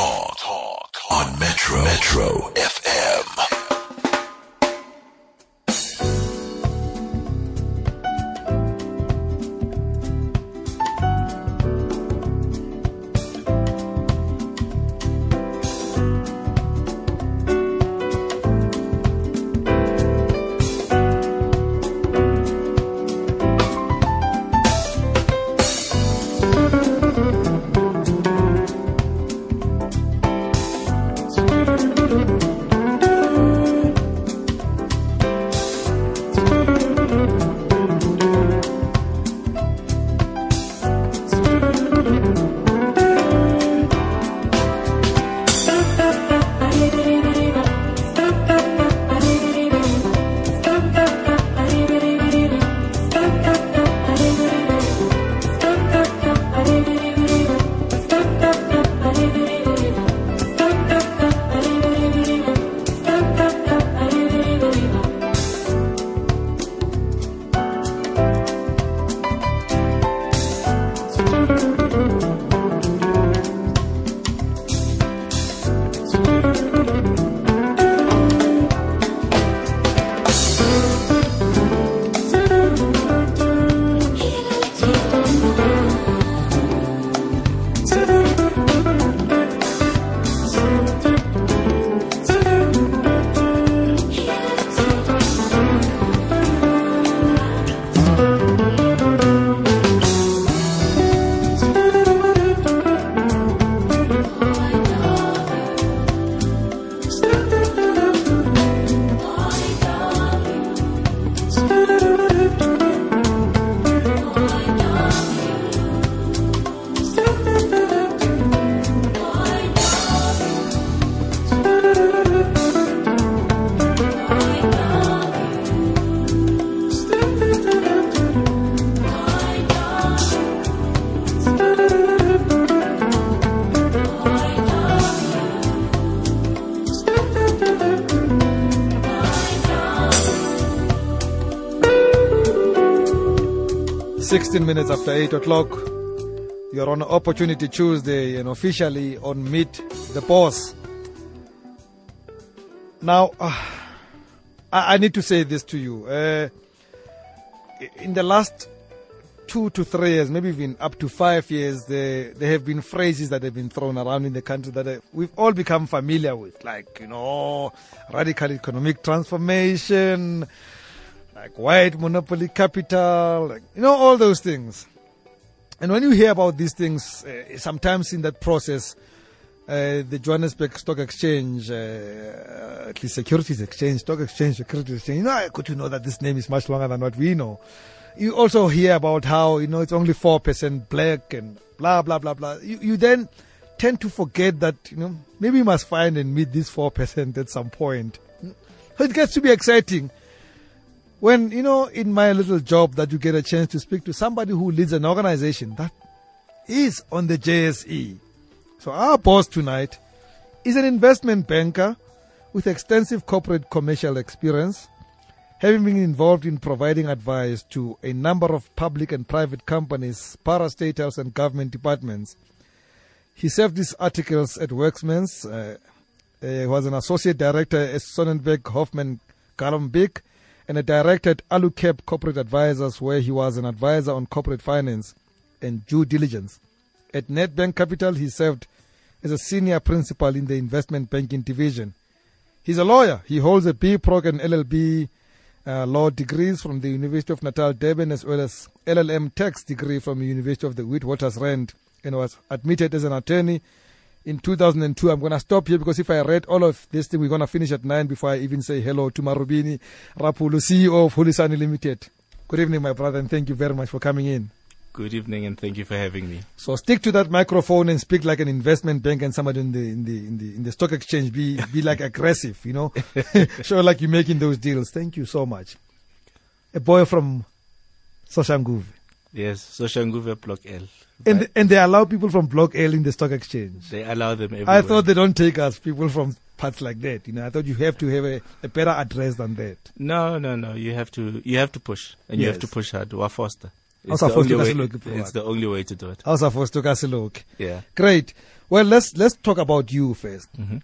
Talk. Talk. On Metro. Metro FM. Sixteen minutes after eight o'clock. You're on Opportunity Tuesday and officially on Meet the Boss. Now, uh, I, I need to say this to you. Uh, in the last two to three years, maybe even up to five years, there, there have been phrases that have been thrown around in the country that uh, we've all become familiar with, like, you know, radical economic transformation, like white monopoly capital, like, you know, all those things. And when you hear about these things, uh, sometimes in that process, uh, the Johannesburg Stock Exchange, uh, at least Securities Exchange, Stock Exchange, Securities Exchange, you know, I could you know that this name is much longer than what we know. You also hear about how, you know, it's only 4% black and blah, blah, blah, blah. You, you then tend to forget that, you know, maybe you must find and meet this 4% at some point. So it gets to be exciting when you know in my little job that you get a chance to speak to somebody who leads an organization that is on the JSE. So our boss tonight is an investment banker with extensive corporate commercial experience, having been involved in providing advice to a number of public and private companies, parastatals and government departments. He served his articles at Werksmans, uh, uh, was an associate director at Sonnenburg Hoffmann Galombik, and a director at AloeCap Corporate Advisors, where he was an advisor on corporate finance and due diligence. At Nedbank Capital, he served as a senior principal in the investment banking division. He's a lawyer. He holds a B Proc and LLB uh, law degrees from the University of Natal, Durban, as well as LLM tax degree from the University of the Witwatersrand, and was admitted as an attorney in 2002. I'm going to stop here because if I read all of this thing, we're going to finish at 9 before I even say hello to Marubini Raphulu, CEO of Hulisani Limited. Good evening, my brother, and thank you very much for coming in. Good evening, and thank you for having me. So stick to that microphone and speak like an investment bank and somebody in the in the in the in the stock exchange. Be be like aggressive, you know. Show like you're making those deals. Thank you so much. A boy from Soshanguve. Yes, social Soshanguve Block L. And and they allow people from Block L in the stock exchange. They allow them everywhere. I thought they don't take us people from parts like that. You know, I thought you have to have a, a better address than that. No, no, no. You have to you have to push, and you have to push hard. Wa foster. It's, the only, way, it's the only way to do it. How's supposed to Kasilok? Yeah. Great. Well, let's let's talk about you 1st mm-hmm.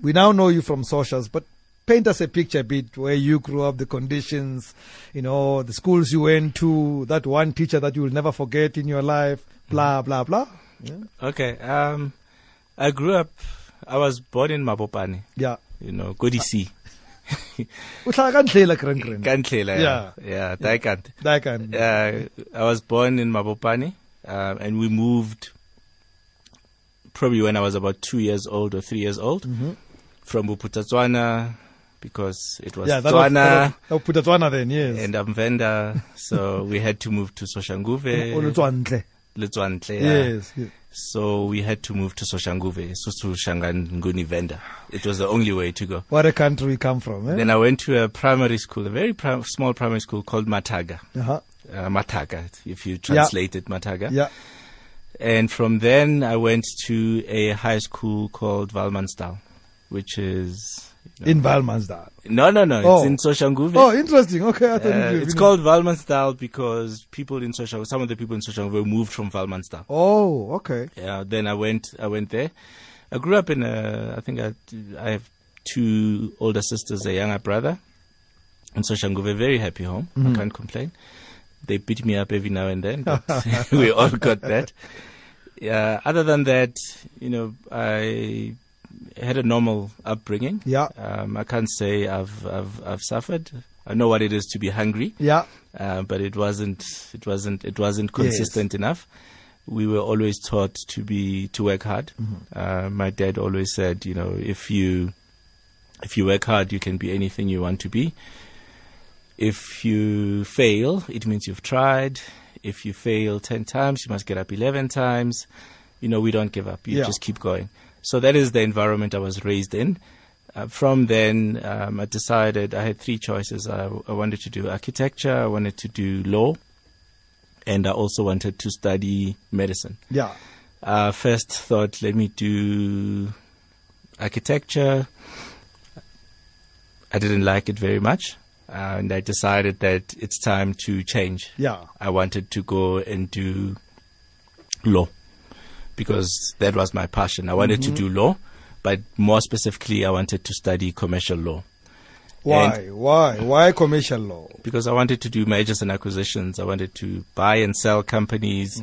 We now know you from socials, but paint us a picture a bit where you grew up, the conditions, you know, the schools you went to, that one teacher that you will never forget in your life, blah blah blah. Yeah. Okay. Um, I grew up. I was born in Mabopane. yeah. You know, Kodisi. Uhlala kandlela kren. Kantlela. Yeah. Yeah. Daikant. That kind. Uh, I was born in Mabopane, um, and we moved probably when I was about two years old or three years old from Bophuthatswana because it was Yeah, that Tswana was, that then, yes. and Amvenda, so we had to move to Soshanguve. Letswantle. yeah. Yes. yes. So we had to move to Soshanguve, Susu Shangan Nguni Venda. It was the only way to go. What a country we come from, eh? Then I went to a primary school, a very prim- small primary school called Mataga. uh-huh. Uh, Mataga, if you translate it, Mataga. Yeah. And from then I went to a high school called Valmansdal, which is you know- In Valmansdal. no, no, no. Oh. It's in Soshanguve. Oh, interesting. Okay, I thought Uh, it's called Valmansdal because people in Soshanguve, some of the people in Soshanguve moved from Valmansdal. Oh, okay. Yeah, then I went. I went there. I grew up in a. I think I. I have two older sisters, a younger brother. In Soshanguve, a very happy home. I can't complain. They beat me up every now and then, but we all got that. Yeah. Other than that, you know, I had a normal upbringing. Yeah. Um, I can't say I've I've I've suffered. I know what it is to be hungry Yeah. uh, but it wasn't it wasn't it wasn't consistent enough. We were always taught to be to work hard. Uh, my dad always said, you know, if you if you work hard, you can be anything you want to be. If you fail, it means you've tried. If you fail ten times, you must get up eleven times. You know, we don't give up. You Yeah. just keep going. So that is the environment I was raised in. Uh, from then, um, I decided I had three choices. I, I wanted to do architecture, I wanted to do law, and I also wanted to study medicine. Yeah. Uh, first thought, let me do architecture. I didn't like it very much, uh, and I decided that it's time to change. Yeah. I wanted to go and do law because that was my passion. I wanted to do law, but more specifically, I wanted to study commercial law Why? Why? Why commercial law? because I wanted to do mergers and acquisitions. I wanted to buy and sell companies,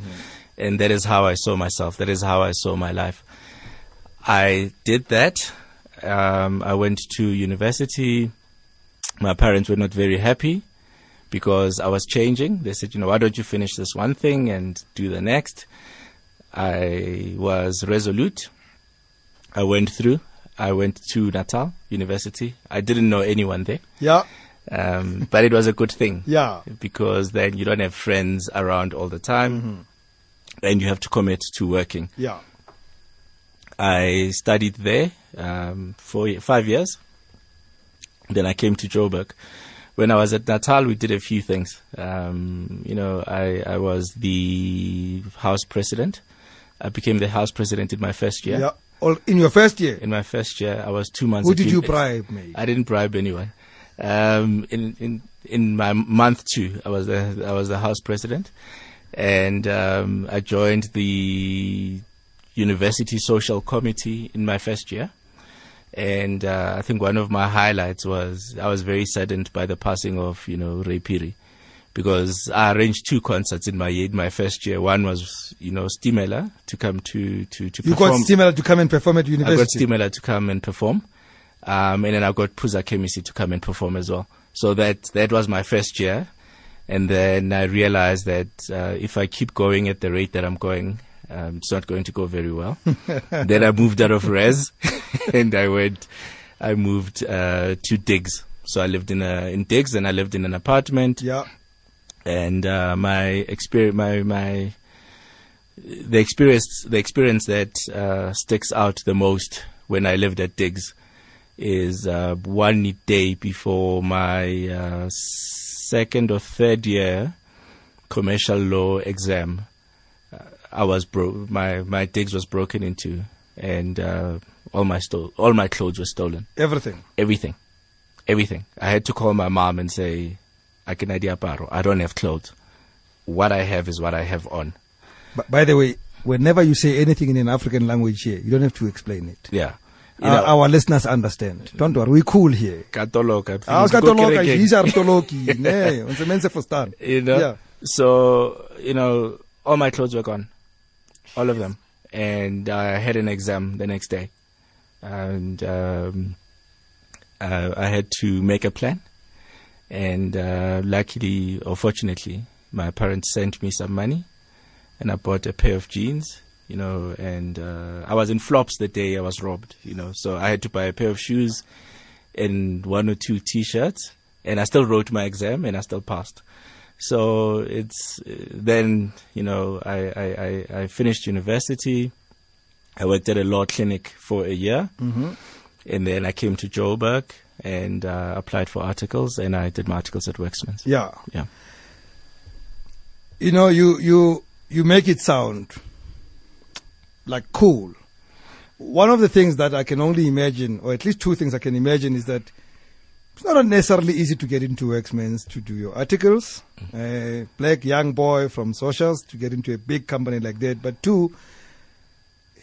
and that is how I saw myself. That is how I saw my life. I did that. Um, I went to university. My parents were not very happy because I was changing. They said, you know, why don't you finish this one thing and do the next? I was resolute. I went through. I went to Natal University. I didn't know anyone there, Yeah. um, but it was a good thing Yeah. because then you don't have friends around all the time, and you have to commit to working. Yeah. I studied there um, for five years. Then I came to Joburg. When I was at Natal, we did a few things. Um, you know, I, I was the house president. I became the house president in my first year. Yeah. All, in your first year, In my first year, I was two months. who did you bribe, mate? I didn't bribe anyone. Um, in in in my month two, I was the I was the house president, and um, I joined the university social committee in my first year. And uh, I think one of my highlights was I was very saddened by the passing of you know Ray Phiri, because I arranged two concerts in my in my first year. One was you know Stimela to come to to to You perform. got Stimela to come and perform at university. I got. Stimela to come and perform, um, and then I got Phuzekhemisi to come and perform as well. So that that was my first year, and then I realized that uh, if I keep going at the rate that I'm going, um, it's not going to go very well. then I moved out of res, and I went, I moved uh, to Digs. So I lived in a in Digs, and I lived in an apartment yeah. And uh, my experience, my my the experience, the experience that uh, sticks out the most when I lived at Diggs is uh, one day before my uh, second or third year commercial law exam. Uh, I was bro- my my Diggs was broken into, and uh, all my sto- all my clothes were stolen Everything. everything, everything. I had to call my mom and say, "I can idea paro. I don't have clothes. What I have is what I have on." But by the way, whenever you say anything in an African language here, you don't have to explain it. Yeah. You Our, know, our listeners understand. Don't worry, we're cool here. katoloka, Ah, please go skatoloka, kerekeng. these are toloki. Nee, ons mense you know Yeah. so you know all my clothes were gone all of them and i had an exam the next day and um, uh, i had to make a plan and uh, luckily or fortunately my parents sent me some money and i bought a pair of jeans you know and uh, i was in flops the day i was robbed you know so i had to buy a pair of shoes and one or two t-shirts and i still wrote my exam and i still passed so it's uh, then you know I, I, I, I finished university. I worked at a law clinic for a year, Mm-hmm. and then I came to Joburg and uh, applied for articles, and I did my articles at Werksmans. Yeah. Yeah. You know, you, you, you make it sound like cool. One of the things that I can only imagine, or at least two things I can imagine, is that it's not necessarily easy to get into Werksmans to do your articles. Uh, black young boy from socials to get into a big company like that. But two,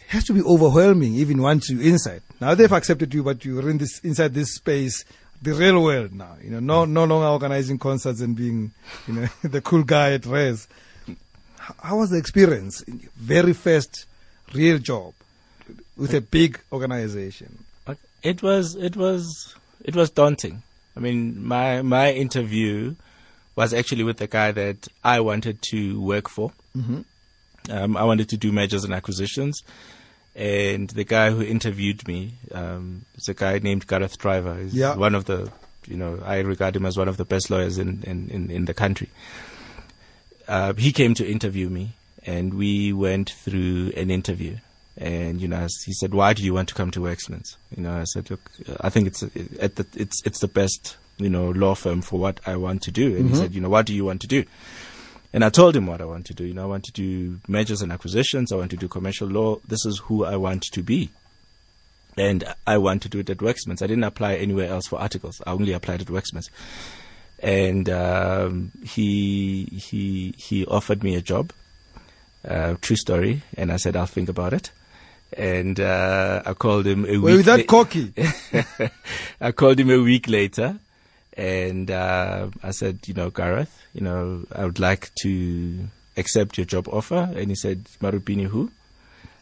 has to be overwhelming even once you're inside. Now they've accepted you, but you're in this inside this space, the real world now. You know, no no longer organizing concerts and being, you know, the cool guy at Res. How was the experience? in your Very first real job with a big organization. It was it was it was daunting. I mean, my my interview was actually with the guy that I wanted to work for. Mm-hmm. Um, I wanted to do mergers and acquisitions, and the guy who interviewed me um, is a guy named Gareth Driver. He's Yeah. one of the, you know, I regard him as one of the best lawyers in in, in, in the country. Uh, he came to interview me, and we went through an interview. And you know, he said, "Why do you want to come to Excellence?" You know, I said, "Look, I think it's at the, it's it's the best you know law firm for what I want to do." And he said, "You know, what do you want to do?" And I told him what I want to do. You know, I want to do mergers and acquisitions. I want to do commercial law. This is who I want to be. And I want to do it at Werksmans. I didn't apply anywhere else for articles. I only applied at Werksmans. And um, he he he offered me a job. Uh, true story. And I said I'll think about it. And uh, I called him a Were week. you that la- cocky? I called him a week later, and uh, I said, you know, Gareth, you know, I would like to accept your job offer. And he said, Marubini, who?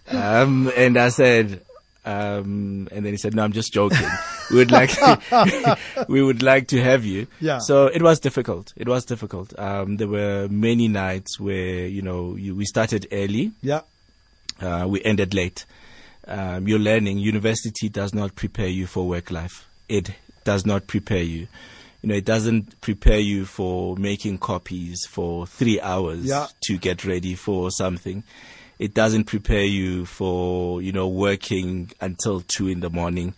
Um, and I said, um, and then he said, no, I'm just joking. we would like, we would like to have you. Yeah. So it was difficult. It was difficult. Um, there were many nights where, you know, you, we started early yeah. uh, we ended late. Um, you're learning. University does not prepare you for work life. It does not prepare you. You know, it doesn't prepare you for making copies for three hours Yeah. to get ready for something. It doesn't prepare you for, you know, working until two in the morning.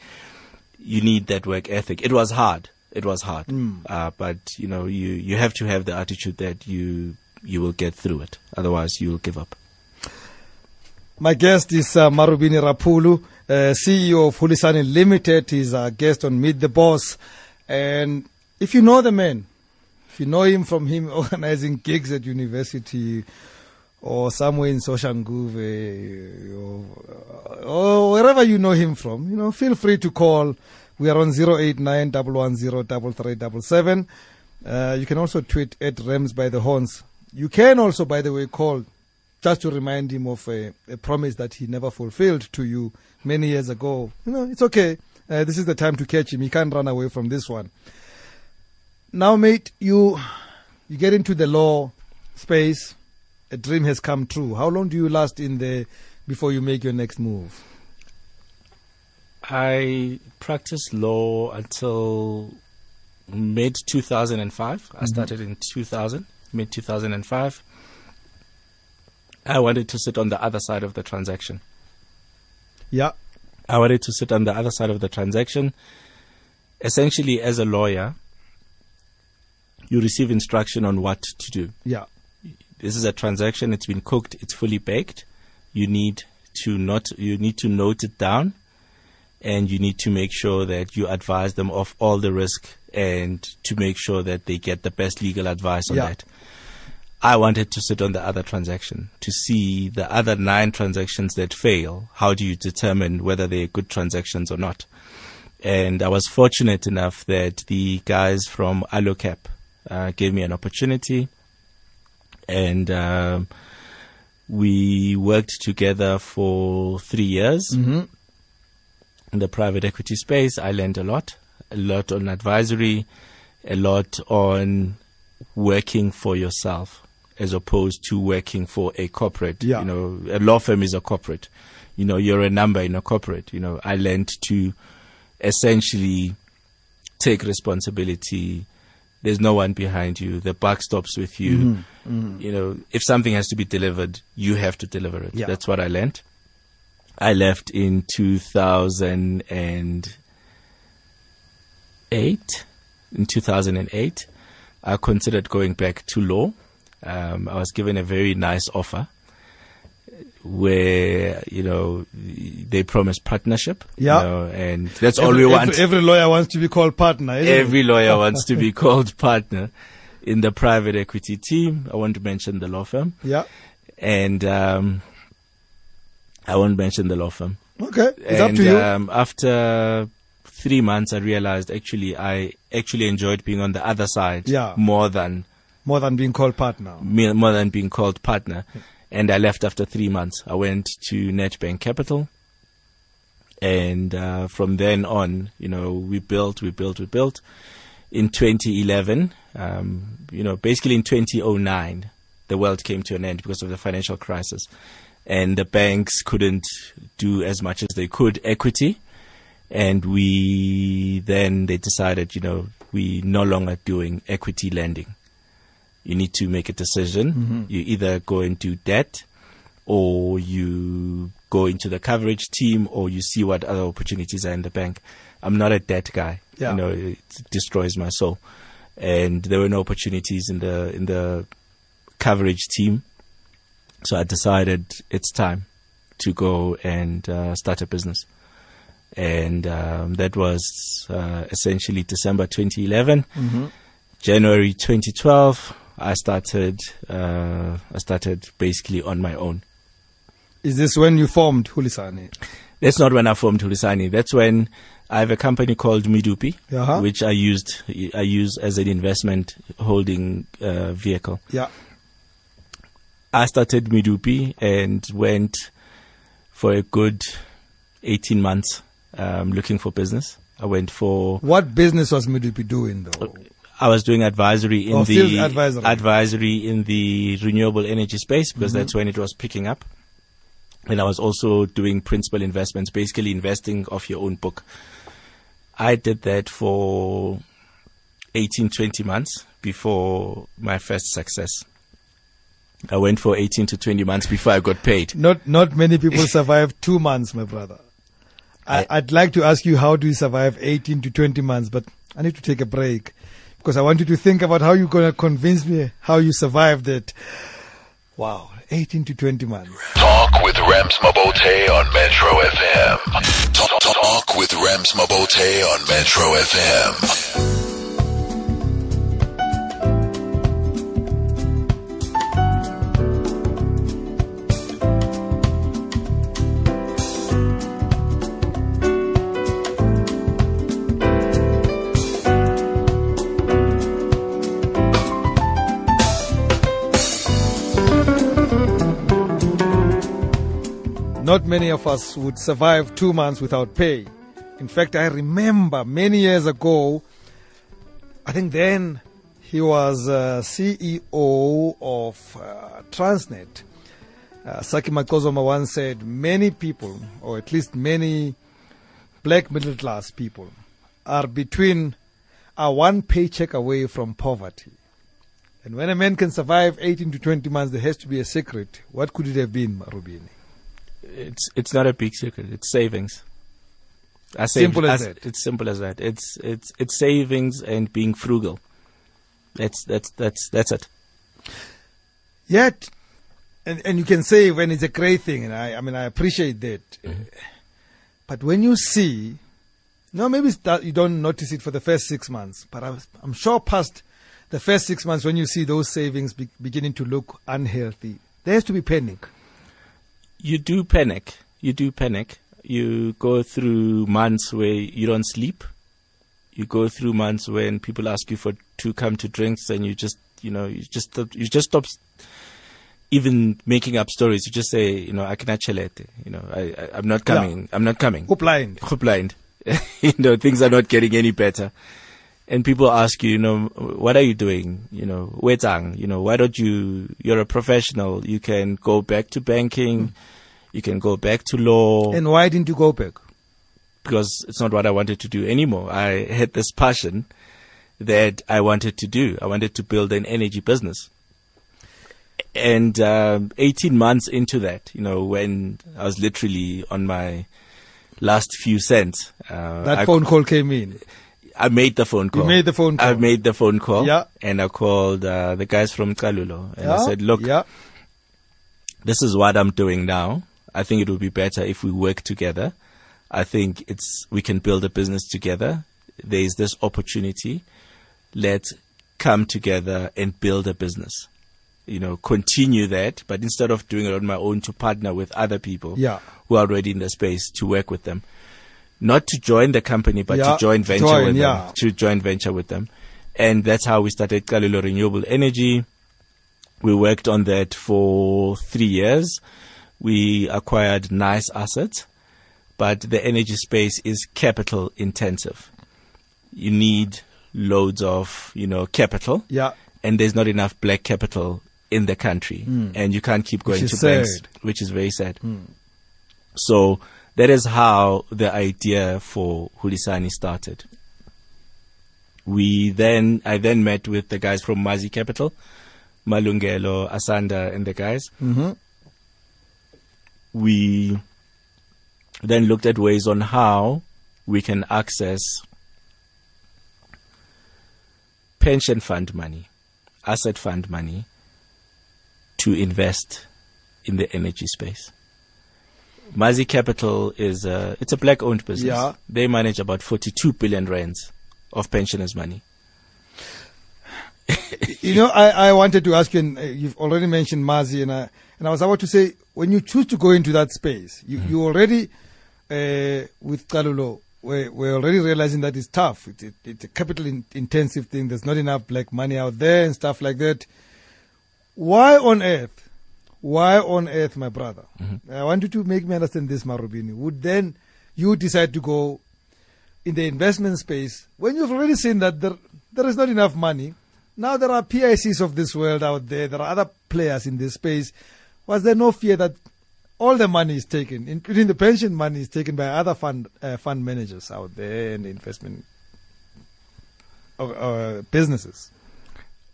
You need that work ethic. It was hard. It was hard. Uh, but, you know, you, you have to have the attitude that you, you will get through it. Otherwise, you will give up. My guest is uh, Marubini Raphulu, uh, CEO of Hulisani Limited. He's our guest on Meet the Boss. And if you know the man, if you know him from him organizing gigs at university or somewhere in Soshanguve or, or wherever you know him from, you know, feel free to call. We are on 089 110 Uh, you can also tweet at Rams by the Horns. You can also, by the way, call just to remind him of a, a promise that he never fulfilled to you many years ago. You know, it's okay. Uh, this is the time to catch him. He can't run away from this one. Now, mate, you you get into the law space. A dream has come true. How long do you last in there before you make your next move? I practiced law until mid 2005. I mm-hmm. started in 2000, mid 2005. I wanted to sit on the other side of the transaction. Yeah, I wanted to sit on the other side of the transaction. Essentially, as a lawyer, you receive instruction on what to do. yeah, This is a transaction. It's been cooked. It's fully baked. You need to not. You need to note it down, and you need to make sure that you advise them of all the risk and to make sure that they get the best legal advice on Yeah. that. I wanted to sit on the other transaction to see the other nine transactions that fail. How do you determine whether they're good transactions or not? And I was fortunate enough that the guys from AloeCap uh, gave me an opportunity, and um, we worked together for three years Mm-hmm. in the private equity space. I learned a lot, a lot on advisory, a lot on working for yourself as opposed to working for a corporate. Yeah. You know, a law firm is a corporate. You know, you're a number in a corporate. You know, I learned to essentially take responsibility. There's no one behind you. The buck stops with you. Mm-hmm. You know, if something has to be delivered, you have to deliver it. Yeah. That's what I learned. I left in 2008. In 2008, I considered going back to law. Um, I was given a very nice offer where, you know, they promise partnership. you Yeah. know, and that's all we want. Every, every lawyer wants to be called partner. isn't it? Every lawyer wants to be called partner in the private equity team. I want to mention the law firm. Yeah. And um, I won't mention the law firm. Okay. It's and up to you. Um, after three months, I realized actually I actually enjoyed being on the other side Yeah. more than More than being called partner. more than being called partner. And I left after three months. I went to Nedbank Capital. And uh, from then on, you know, we built, we built, we built. In 2011, um, you know, basically in 2009, the world came to an end because of the financial crisis. And the banks couldn't do as much as they could equity. And we then, they decided, you know, we no longer doing equity lending you need to make a decision. You either go into debt or you go into the coverage team or you see what other opportunities are in the bank. I'm not a debt guy. Yeah. You know, it destroys my soul. And there were no opportunities in the in the coverage team. So I decided it's time to go and uh, start a business. And um, that was uh, essentially December 2011. January 2012, I started. Uh, I started basically on my own. Is this when you formed Hulisani? That's not when I formed Hulisani. That's when I have a company called Medupi, Uh-huh. which I used. I use as an investment holding uh, vehicle. Yeah. I started Medupi and went for a good 18 months um, looking for business. I went for What business was Medupi doing though? I was doing advisory in Oh, the advisory. advisory in the renewable energy space because that's mm-hmm. when it was picking up. And I was also doing principal investments, basically investing off your own book. I did that for 18, 20 months before my first success. I went for 18 to 20 months before I got paid. Not not many people survive two months, my brother. I, I- I'd like to ask you how do you survive 18 to 20 months, but I need to take a break because I want you to think about how you're going to convince me how you survived it. Wow, 18 to 20 months. Talk with Rams Mabote on Metro FM. Talk, talk, talk with Rams Mabote on Metro FM. Not many of us would survive two months without pay. In fact, I remember many years ago, I think then he was uh, CEO of uh, Transnet. Uh, Saki Macozoma once said, many people, or at least many black middle class people, are between are one paycheck away from poverty. And when a man can survive 18 to 20 months, there has to be a secret. What could it have been, Rubini? It's it's not a big secret. It's savings. I save- Simple as I- that. It's simple as that. It's it's it's savings and being frugal. That's that's that's that's it. Yet, and, and you can say when it's a great thing, and I, I mean, I appreciate that. Mm-hmm. But when you see, no, maybe that you don't notice it for the first six months, but I was, I'm sure past the first six months when you see those savings be- beginning to look unhealthy, there has to be panic. You do panic. You do panic. You go through months where you don't sleep. You go through months when people ask you for to come to drinks, and you just you know you just stop, you just stop even making up stories. You just say you know I cannot chelete. You know I, I I'm not coming. I'm not coming. Go blind. Go blind. you know things are not getting any better. And people ask you, you know, what are you doing? You know, wetang, you know, why don't you, you're a professional. You can go back to banking. You can go back to law. And why didn't you go back? because it's not what I wanted to do anymore. I had this passion that I wanted to do. I wanted to build an energy business. And um, 18 months into that, you know, when I was literally on my last few cents, uh, That I, phone call came in. I made the phone call. You made the phone call. I made the phone call. Yeah. And I called uh, the guys from Kalulo. And I said, look, yeah, this is what I'm doing now. I think it would be better if we work together. I think it's we can build a business together. There is this opportunity. Let's come together and build a business. You know, continue that, but instead of doing it on my own, to partner with other people Yeah. who are already in the space to work with them. Not to join the company, but Yeah, to join venture join, with yeah. them. To join venture with them. And that's how we started Kalilo Renewable Energy. We worked on that for three years. We acquired nice assets, but the energy space is capital intensive. You need loads of, you know, capital yeah. and there's not enough black capital in the country and you can't keep going to banks, sad. Hmm. which is very sad. So that is how the idea for Hulisani started. We then, I then met with the guys from Mazi Capital, Malungelo, Asanda, and the guys. Mm-hmm. We then looked at ways on how we can access pension fund money, asset fund money to invest in the energy space. Mazi Capital is a, it's a black owned business. Yeah. They manage about 42 billion rands of pensioners' money. You know, I, I wanted to ask you, and uh, you've already mentioned Mazi, and I, and I was about to say, when you choose to go into that space, you, you already, uh, with Kalulo, we're, we're already realizing that it's tough. It, it, it's a capital in, intensive thing. There's not enough black money out there and stuff like that. Why on earth? Why on earth, my brother? I want you to make me understand this, Marubini. Would then you decide to go in the investment space when you've already seen that there, there is not enough money? Now there are PICs of this world out there. There are other players in this space. Was there no fear that all the money is taken, including the pension money, is taken by other fund uh, fund managers out there and investment uh, businesses?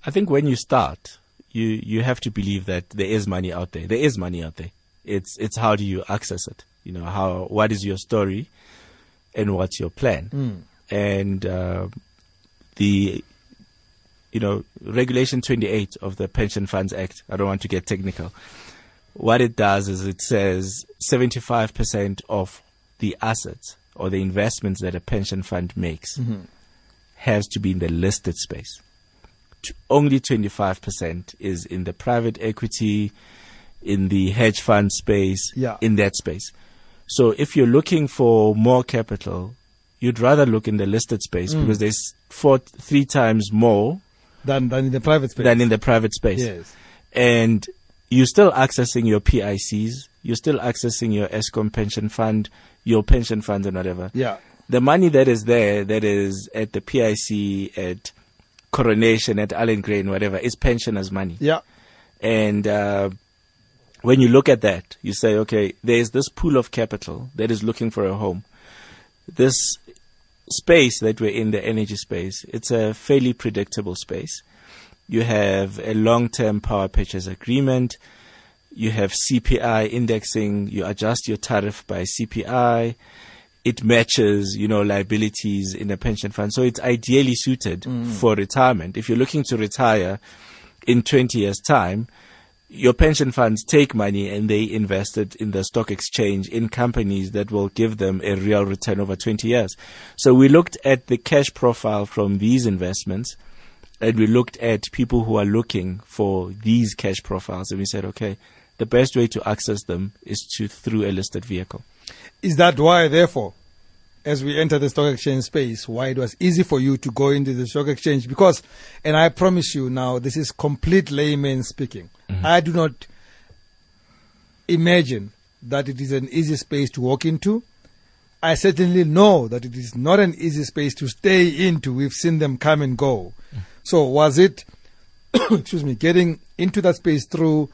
I think when you start, you you have to believe that there is money out there. There is money out there. It's it's how do you access it? You know how what is your story, and what's your plan? And uh, the you know regulation 28 of the Pension Funds Act. I don't want to get technical. What it does is it says 75% of the assets or the investments that a pension fund makes has to be in the listed space t- only 25% is in the private equity, in the hedge fund space, Yeah. in that space. So if you're looking for more capital, you'd rather look in the listed space hmm. because there's four, three times more Than than in the private space. than in the private space. yes. And you're still accessing your PICs, you're still accessing your Eskom pension fund, your pension funds and whatever Yeah. the money that is there, that is at the PIC, at Coronation, at Allan Gray, whatever, is pensioners' money. Yeah. And uh, when you look at that, you say, okay, there's this pool of capital that is looking for a home. This space that we're in, the energy space, it's a fairly predictable space. You have a long-term power purchase agreement. You have CPI indexing. You adjust your tariff by CPI. It matches, you know, liabilities in a pension fund. So it's ideally suited mm. for retirement. If you're looking to retire in 20 years' time, your pension funds take money and they invest it in the stock exchange in companies that will give them a real return over 20 years. So we looked at the cash profile from these investments and we looked at people who are looking for these cash profiles, and we said, okay, the best way to access them is to through a listed vehicle. Is that why, therefore, as we enter the stock exchange space, why it was easy for you to go into the stock exchange? Because, and I promise you now, this is complete layman speaking. Mm-hmm. I do not imagine that it is an easy space to walk into. I certainly know that it is not an easy space to stay into. We've seen them come and go. Mm. So was it, excuse me, getting into that space through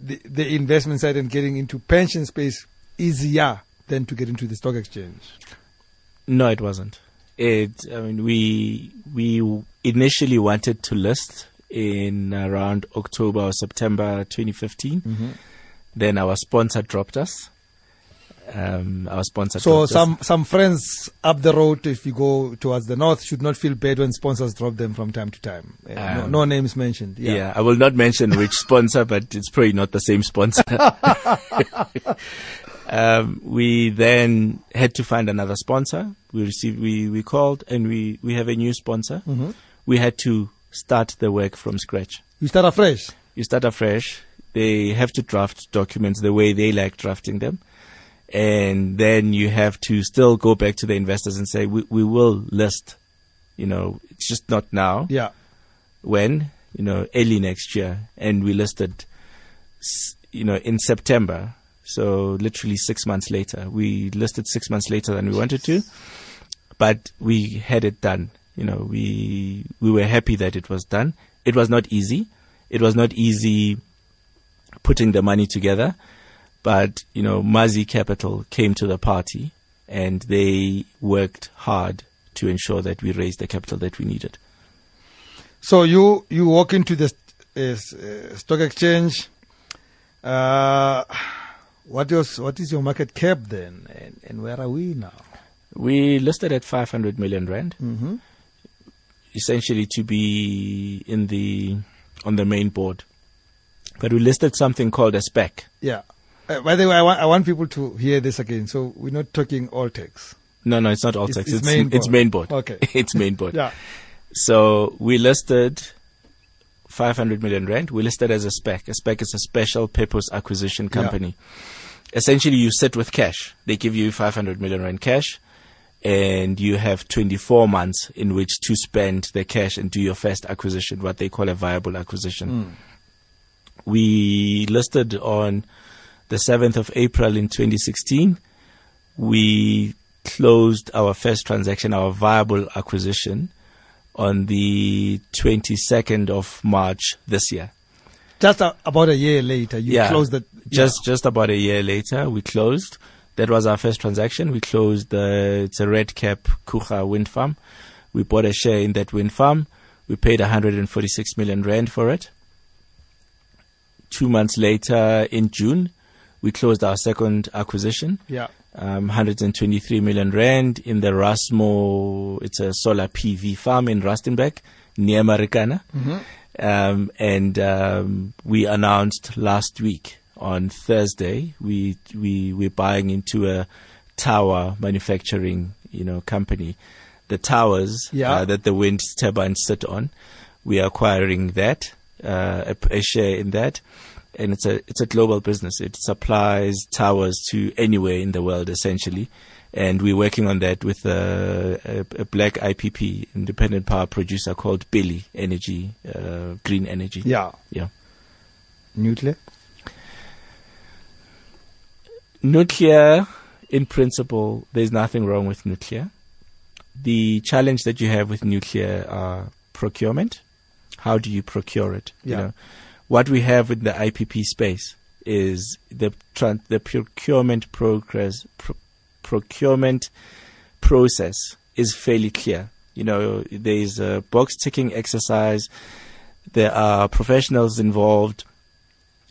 the, the investment side and getting into pension space easier than to get into the stock exchange? No, it wasn't. It. I mean, we we initially wanted to list in around October or September 2015. Then our sponsor dropped us. Um, our sponsor. So dropped us. some some friends up the road, if you go towards the north, should not feel bad when sponsors drop them from time to time. Uh, no, Um, no names mentioned. Yeah. Yeah. I will not mention which sponsor, but it's probably not the same sponsor. um, we then had to find another sponsor. We received, we, we called and we, we have a new sponsor. Mm-hmm. We had to start the work from scratch. You start afresh. You start afresh. They have to draft documents the way they like drafting them. And then you have to still go back to the investors and say, we, we will list. You know, it's just not now Yeah. when you know early next year and we listed you know in september so literally six months later we listed six months later than we wanted to but we had it done. You know we we were happy that it was done. It was not easy. It was not easy putting the money together but you know mazi capital came to the party and they worked hard to ensure that we raised the capital that we needed. So you you walk into the uh, uh, stock exchange. Uh, what is what is your market cap then, and, and where are we now? We listed at 500 million rand, Mm-hmm. essentially to be in the on the main board. But we listed something called a spec. Yeah. Uh, by the way, I want, I want people to hear this again. So we're not talking all tax. No, no, it's not AltX. It's- It's, it's main it's main board. Okay. it's main board. Yeah. So we listed 500 million rand. We listed as a spec. A spec is a special purpose acquisition Yeah. company. Essentially, you sit with cash. They give you 500 million rand cash, and you have 24 months in which to spend the cash and do your first acquisition, what they call a viable acquisition. Hmm. We listed on the 7th of April in 2016. We closed our first transaction, our viable acquisition, on the 22nd of March this year. Just a, about a year later, you Yeah. closed the Just just about a year later, we closed. That was our first transaction. We closed the it's a Red Cap Kouga wind farm. We bought a share in that wind farm. We paid 146 million rand for it. Two months later, in June, we closed our second acquisition yeah. Um, 123 million rand in the Rustmo. It's a solar PV farm in Rustenburg near Marikana. Um, and um, we announced last week on Thursday we we we're buying into a tower manufacturing you know company. The towers Yeah. uh, that the wind turbines sit on, we are acquiring that uh, a, a share in that and it's a it's a global business. It supplies towers to anywhere in the world essentially, and we're working on that with a, a, a black IPP, independent power producer called Billy Energy, uh, Green Energy. Yeah. yeah. Nuclear. Nuclear, in principle, there's nothing wrong with nuclear. The challenge that you have with nuclear are procurement. How do you procure it? You Yeah. know, what we have in the IPP space is the the procurement progress pro- procurement process is fairly clear. You know, there is a box ticking exercise. There are professionals involved.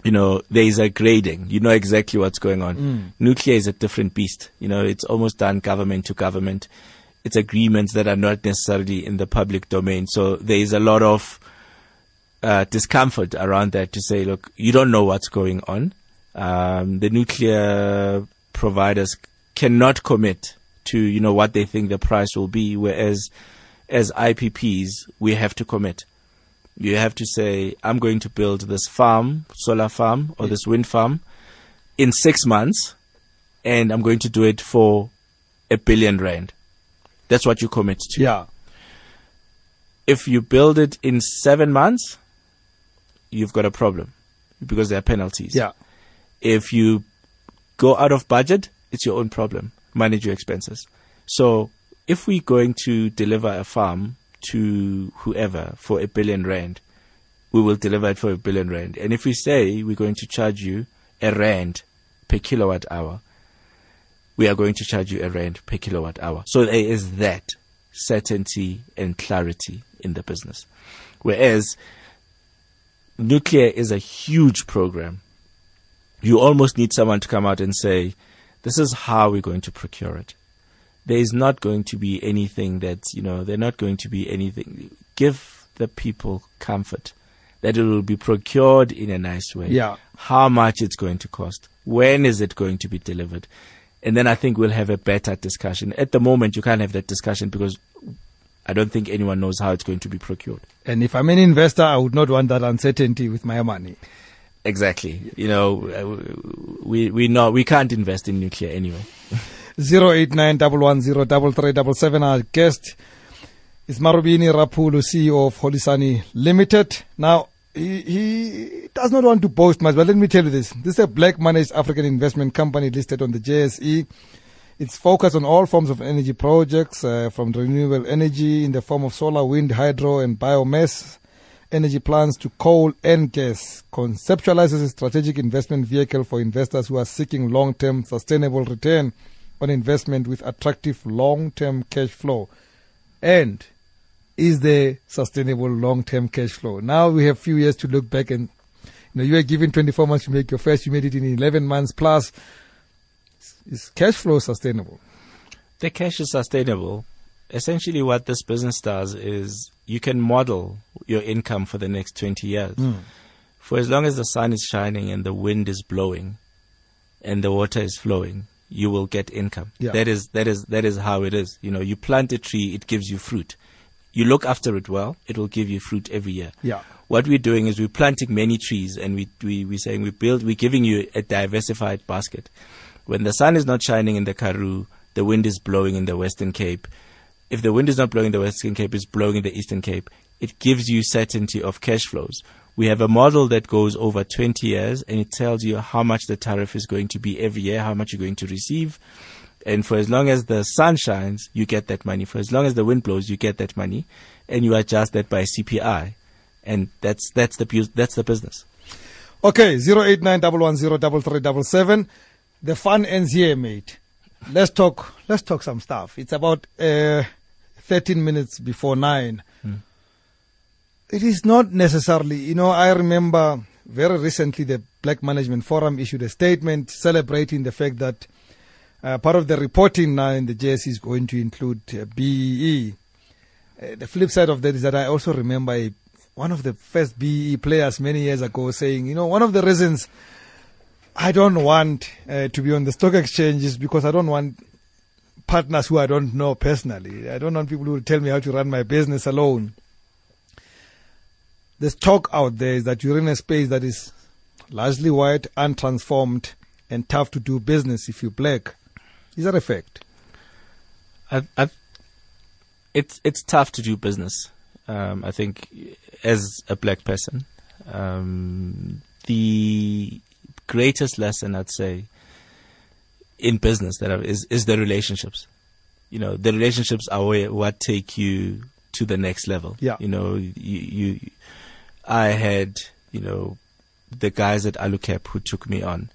You know, there is a grading. You know exactly what's going on. Mm. Nuclear is a different beast. You know, it's almost done government to government. It's agreements that are not necessarily in the public domain. So there is a lot of uh, discomfort around that to say, look, you don't know what's going on. Um, the nuclear providers cannot commit to, you know, what they think the price will be, whereas as IPPs, we have to commit. You have to say, I'm going to build this farm, solar farm, or this wind farm in six months, and I'm going to do it for a billion rand. That's what you commit to. Yeah. If you build it in seven months, you've got a problem because there are penalties. Yeah. If you go out of budget, it's your own problem. Manage your expenses. So if we're going to deliver a farm to whoever for a billion rand, we will deliver it for a billion rand. And if we say we're going to charge you a rand per kilowatt hour, we are going to charge you a rand per kilowatt hour. So there is that certainty and clarity in the business. Whereas nuclear is a huge program. You almost need someone to come out and say, this is how we're going to procure it. There is not going to be anything that, you know, they're not going to be anything. Give the people comfort that it will be procured in a nice way. Yeah. How much it's going to cost. When is it going to be delivered? And then I think we'll have a better discussion. At the moment, you can't have that discussion because I don't think anyone knows how it's going to be procured. And if I'm an investor, I would not want that uncertainty with my money. Exactly. You know, uh, we we know we can't invest in nuclear anyway. Zero eight nine double one zero double three double seven. Our guest is Marubini Raphulu, CEO of Hulisani Limited. Now, he, he does not want to boast much, but let me tell you this. This is a black managed African investment company listed on the JSE. It's focused on all forms of energy projects, uh, from renewable energy in the form of solar, wind, hydro, and biomass energy plants to coal and gas. Conceptualizes a strategic investment vehicle for investors who are seeking long-term sustainable return on investment with attractive long-term cash flow. And is there sustainable long-term cash flow? Now we have few years to look back and you know you were given 24 months to make your first, you made it in 11 months plus. Is cash flow sustainable? The cash is sustainable. Essentially, what this business does is you can model your income for the next 20 years. Hmm. For as long as the sun is shining and the wind is blowing and the water is flowing, you will get income. Yeah. That is that is that is how it is. You know, you plant a tree, it gives you fruit. You look after it well, it will give you fruit every year. Yeah. What we're doing is we're planting many trees and we, we, we're saying we build, we're giving you a diversified basket. When the sun is not shining in the Karoo, the wind is blowing in the Western Cape. If the wind is not blowing in the Western Cape, it's blowing in the Eastern Cape. It gives you certainty of cash flows. We have a model that goes over 20 years and it tells you how much the tariff is going to be every year, how much you're going to receive. And for as long as the sun shines, you get that money. For as long as the wind blows, you get that money. And you adjust that by CPI. And that's, that's, the, that's the business. Okay, 089 the fun ends here, mate. Let's talk. Let's talk some stuff. It's about uh, thirteen minutes before nine. It is not necessarily, you know. I remember very recently the Black Management Forum issued a statement celebrating the fact that uh, part of the reporting now in the JSE is going to include uh, BEE. Uh, the flip side of that is that I also remember a, one of the first BEE players many years ago saying, you know, one of the reasons I don't want uh, to be on the stock exchanges because I don't want partners who I don't know personally. I don't want people who tell me how to run my business alone. The talk out there is that you're in a space that is largely white, untransformed, and tough to do business if you're black. Is that a fact? I, I, it's it's tough to do business. Um, I think as a black person, um, the greatest lesson I'd say in business that I've, is is the relationships. You know, the relationships are where, what take you to the next level. Yeah. You know, you, you I had you know the guys at AloeCap who took me on.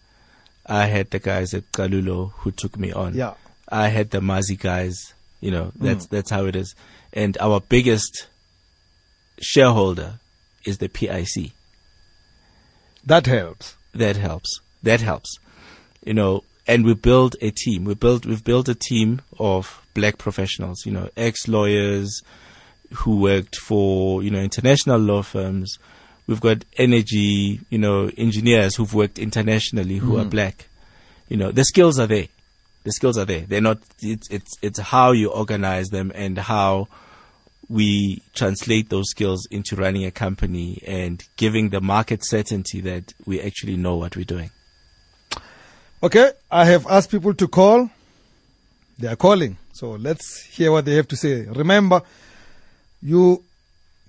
I had the guys at Kalulo who took me on. Yeah. I had the Mazi guys. You know, mm. that's that's how it is. And our biggest shareholder is the PIC. That helps. That helps. That helps. You know, and we build a team. We built we've built a team of black professionals, you know, ex lawyers who worked for, you know, international law firms. We've got energy, you know, engineers who've worked internationally who are mm. black. You know, the skills are there. The skills are there. They're not it's it's it's how you organize them and how we translate those skills into running a company and giving the market certainty that we actually know what we're doing. Okay, I have asked people to call. They are calling. So let's hear what they have to say. Remember, you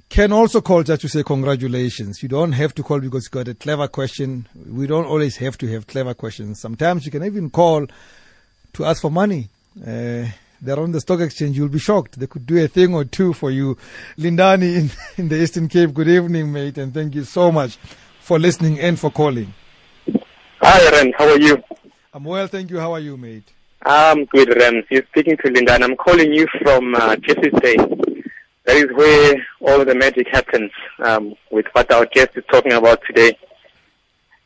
can also call just to say congratulations. You don't have to call because you got a clever question. We don't always have to have clever questions. Sometimes you can even call to ask for money. Uh, they're on the stock exchange. You'll be shocked. They could do a thing or two for you. Lindani in, in the Eastern Cape, good evening, mate, and thank you so much for listening and for calling. Hi, Ren. How are you? I'm well, thank you. How are you, mate? I'm good, Ren. You're speaking to Linda, and I'm calling you from uh, Jeffreys Bay. That is where all the magic happens um, with what our guest is talking about today.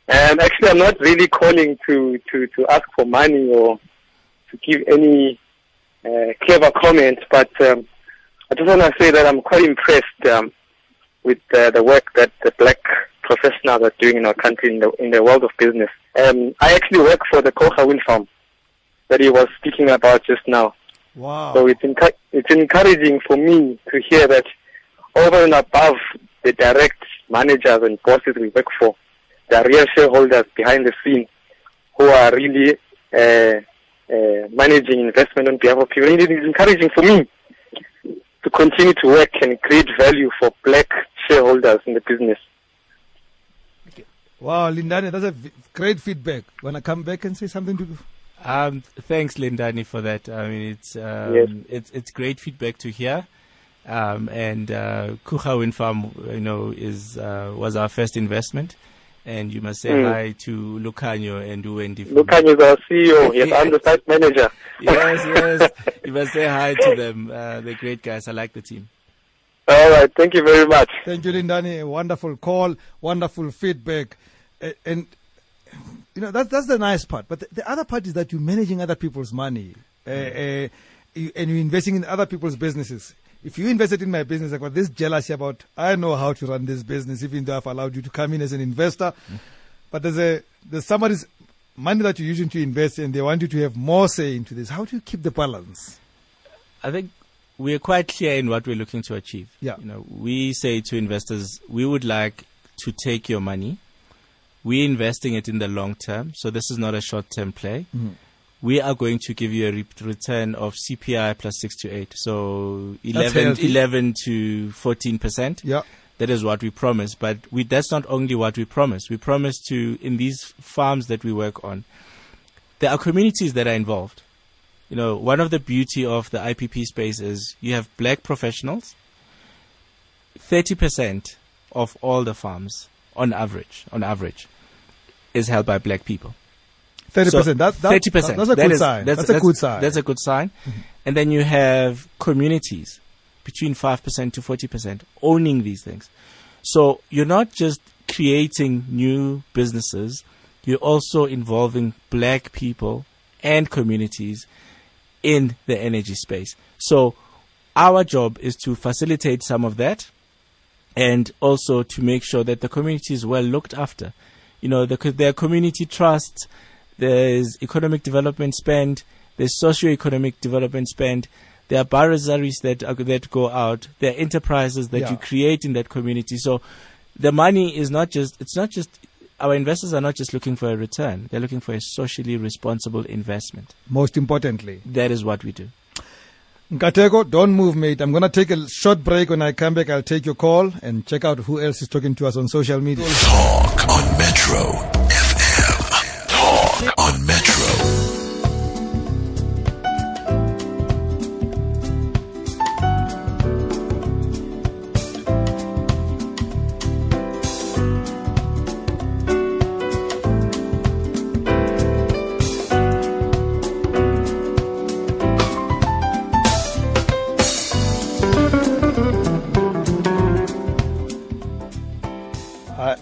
And actually, I'm not really calling to, to, to ask for money or to give any uh, clever comment, but um, I just want to say that I'm quite impressed um, with uh, the work that the black professionals are doing in our country in the, in the world of business. Um, I actually work for the Kouga Wind Farm that he was speaking about just now. Wow. So it's, encu- it's encouraging for me to hear that over and above the direct managers and bosses we work for, there are real shareholders behind the scene who are really uh, uh, managing investment on behalf of people. And it is encouraging for me to continue to work and create value for black shareholders in the business. Wow, Lindani, that's a v- great feedback. When I come back and say something to you. Um, thanks, Lindani, for that. I mean, it's um, Yes. it's it's great feedback to hear. Um, and uh, Kouga Wind Farm, you know, is uh, was our first investment. And you must say Mm. hi to Lucanio and Uwendi. from- Lucan is our CEO. Yes, I'm the site manager. yes, yes. You must say hi to them. Uh, they're great guys. I like the team. All right. Thank you very much. Thank you, Lindani. A wonderful call, wonderful feedback. A- And, you know, that's, that's the nice part. But the, the other part is that you're managing other people's money uh, uh, you, and you're investing in other people's businesses. If you invested in my business, I got this jealousy about, I know how to run this business, even though I've allowed you to come in as an investor. But there's a, there's somebody's money that you're using to invest and they want you to have more say into this. How do you keep the balance? I think we are quite clear in what we're looking to achieve. Yeah. You know, we say to investors, we would like to take your money. We're investing it in the long term, so this is not a short-term play. Mm-hmm. We are going to give you a re- return of CPI plus six to eight, so 11, 11 to fourteen percent. Yeah. That is what we promise. But we, that's not only what we promise. We promise to, in these farms that we work on, there are communities that are involved. You know, one of the beauty of the IPP space is you have black professionals. 30% of all the farms, on average, on average, is held by black people. Thirty So, percent. That, that, 30%. That's a That good is- sign. That's, a good sign. That's a good sign. Mm-hmm. And then you have communities between 5% to 40% owning these things. So you're not just creating new businesses, you're also involving black people and communities in the energy space. So our job is to facilitate some of that and also to make sure that the community is well looked after. You know, the, there are community trusts, there's economic development spend, there's socio-economic development spend, there are bursaries that are, that go out, there are enterprises that Yeah. you create in that community. So the money is not just, it's not just, our investors are not just looking for a return, they're looking for a socially responsible investment. Most importantly. That is what we do. Nkateko, don't move, mate. I'm going to take a short break. When I come back, I'll take your call and check out who else is talking to us on social media. Talk on Metro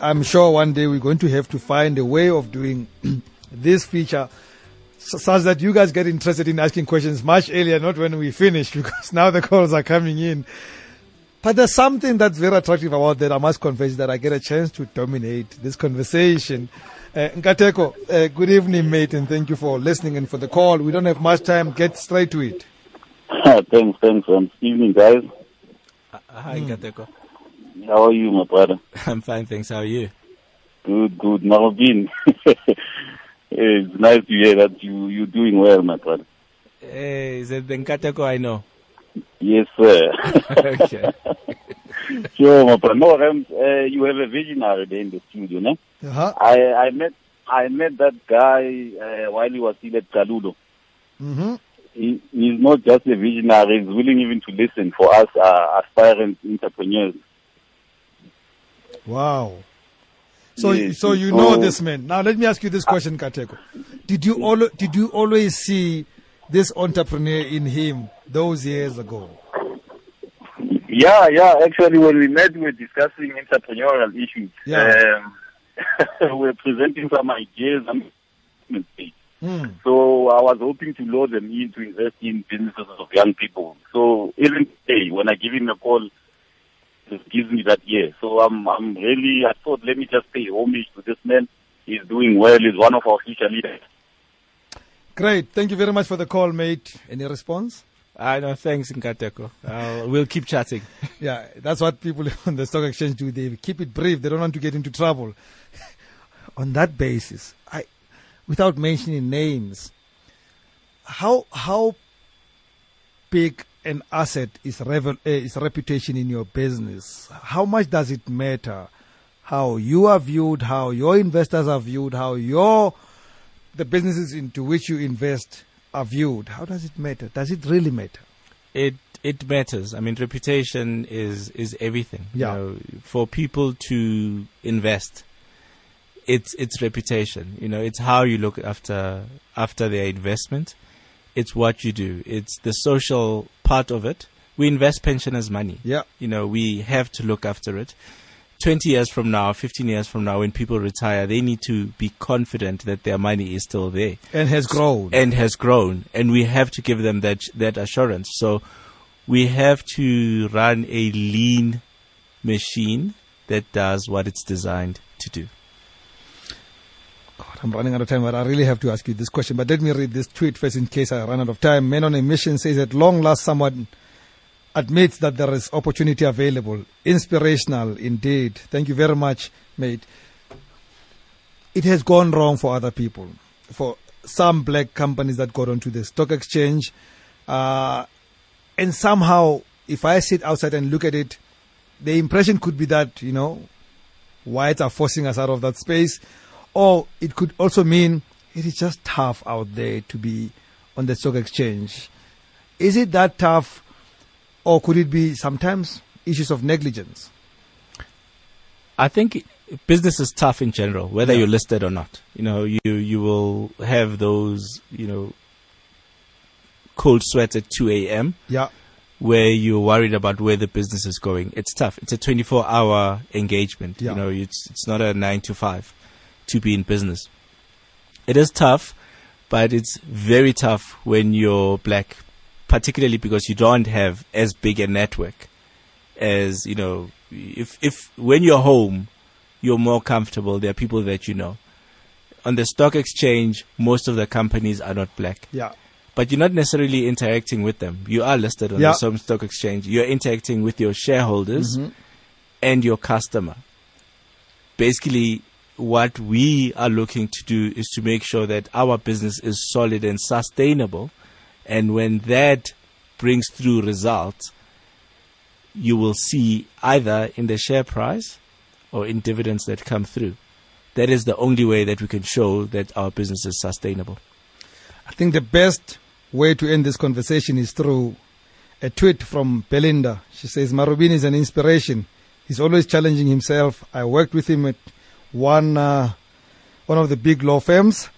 I'm sure one day we're going to have to find a way of doing this feature such that you guys get interested in asking questions much earlier, not when we finish, because now the calls are coming in. But there's something that's very attractive about that. I must confess that I get a chance to dominate this conversation. Uh, Nkateko, uh, good evening, mate, and thank you for listening and for the call. We don't have much time. Get straight to it. thanks, thanks. Um, evening, guys. Uh, hi, Nkateko. How are you, my brother? I'm fine, thanks. How are you? Good, good. Marvin. it's nice to hear that you, you're doing well, my brother. Hey, is it the Nkateko I know? Yes, sir. okay. sure, my brother. No, Rams, uh, you have a visionary there in the studio, no? Uh-huh. I, I met I met that guy uh, while he was still at Kaludo. hmm He, he's not just a visionary, he's willing even to listen for us uh, aspiring entrepreneurs. Wow. So, Yes, so you know this man. Now, let me ask you this question, Kateko. Did you al- did you always see this entrepreneur in him those years ago? Yeah, yeah. Actually, when we met, we were discussing entrepreneurial issues. Yeah. Um, we were presenting some ideas. and- Hmm. So I was hoping to lure them in to invest in businesses of young people. So even today, when I give him a call, it gives me that year. So I'm, I'm really, I thought, let me just pay homage to this man. He's doing well. He's one of our future leaders. Great. Thank you very much for the call, mate. Any response? I know, thanks, Nkateko. Uh, we'll keep chatting. Yeah, that's what people on the stock exchange do. They keep it brief. They don't want to get into trouble. on that basis, I, without mentioning names, how how big an asset is revel, uh, is reputation in your business? How much does it matter? How you are viewed, how your investors are viewed, how your the businesses into which you invest are viewed. How does it matter? Does it really matter? it it matters. I mean, reputation is is everything. Yeah. You know, for people to invest, it's it's reputation. You know, it's how you look after after their investment. It's what you do. It's the social part of it. We invest pensioners' money. Yeah. You know, we have to look after it. 20 years from now, 15 years from now, when people retire, they need to be confident that their money is still there And has grown. and has grown, and we have to give them that that assurance. So we have to run a lean machine that does what it's designed to do. I'm running out of time, but I really have to ask you this question. But let me read this tweet first in case I run out of time. Men on a mission says at long last someone admits that there is opportunity available. Inspirational indeed. Thank you very much, mate. It has gone wrong for other people. For some black companies that got onto the stock exchange. Uh, and somehow, if I sit outside and look at it, the impression could be that, you know, whites are forcing us out of that space. Or it could also mean it is just tough out there to be on the stock exchange. Is it that tough, or could it be sometimes issues of negligence? I think business is tough in general, whether Yeah. you're listed or not. You know, you you will have those you know cold sweats at 2 a.m. Yeah, where you're worried about where the business is going. It's tough. It's a 24 hour engagement. Yeah. You know, it's, it's not a nine to five to be in business. It is tough, but it's very tough when you're black, particularly because you don't have as big a network as, you know, if, if when you're home, you're more comfortable. There are people that you know. On the stock exchange, most of the companies are not black yeah, but you're not necessarily interacting with them. You are listed on Yeah. the some stock exchange. You're interacting with your shareholders mm-hmm. and your customer. Basically, what we are looking to do is to make sure that our business is solid and sustainable. And when that brings through results, you will see either in the share price or in dividends that come through. That is the only way that we can show that our business is sustainable. I think the best way to end this conversation is through a tweet from Belinda. She says, Marubin is an inspiration. He's always challenging himself. I worked with him at one, uh, one of the big law firms.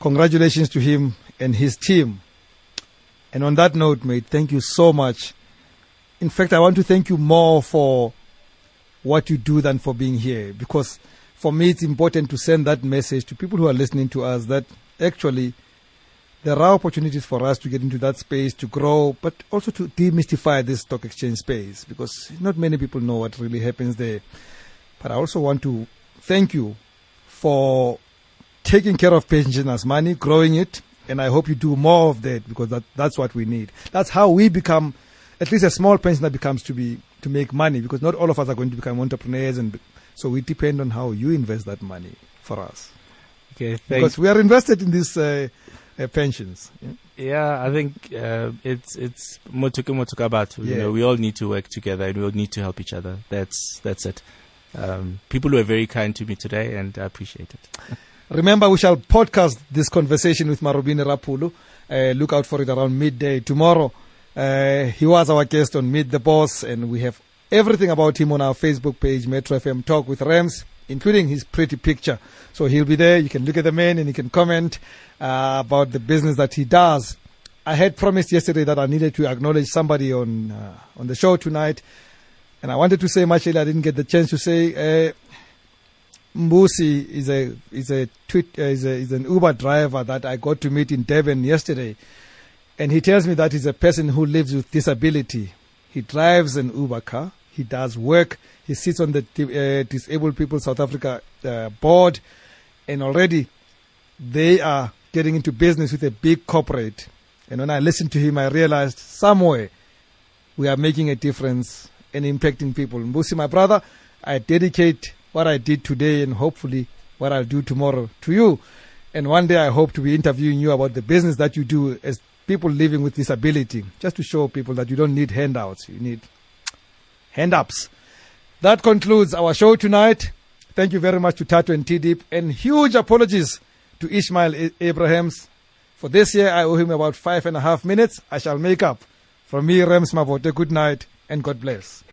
Congratulations to him and his team. And on that note, mate, thank you so much. In fact, I want to thank you more for what you do than for being here because for me it's important to send that message to people who are listening to us that actually there are opportunities for us to get into that space to grow, but also to demystify this stock exchange space because not many people know what really happens there. But I also want to thank you for taking care of pensioners' money, growing it, and I hope you do more of that because that, that's what we need. That's how we become at least a small pensioner becomes to be to make money because not all of us are going to become entrepreneurs and so we depend on how you invest that money for us Okay, because we are invested in these uh, uh, pensions. Yeah. Yeah, I think uh, it's it's motuka motuka batu. You know, we all need to work together and we all need to help each other. That's that's it. Um, people were very kind to me today, and I appreciate it. Remember, we shall podcast this conversation with Marubini Raphulu. Uh, look out for it around midday tomorrow. Uh, he was our guest on Meet the Boss, and we have everything about him on our Facebook page, Metro FM Talk with Rams, including his pretty picture. So he'll be there. You can look at the man and you can comment uh, about the business that he does. I had promised yesterday that I needed to acknowledge somebody on uh, on the show tonight, and I wanted to say much earlier. I didn't get the chance to say. Uh, Mbusi is a is a tweet uh, is a is an Uber driver that I got to meet in Devon yesterday, and he tells me that he's a person who lives with disability. He drives an Uber car. He does work. He sits on the uh, Disabled People South Africa uh, board, and already they are getting into business with a big corporate. And when I listened to him, I realized somewhere we are making a difference and impacting people. Mbusi, my brother, I dedicate what I did today and hopefully what I'll do tomorrow to you. And one day I hope to be interviewing you about the business that you do as people living with disability, just to show people that you don't need handouts, you need hand ups. That concludes our show tonight. Thank you very much to Tato and T-Deep, and huge apologies to Ishmael Abrahams. For this year, I owe him about five and a half minutes. I shall make up. From me, Rems Mavote, good night and God bless.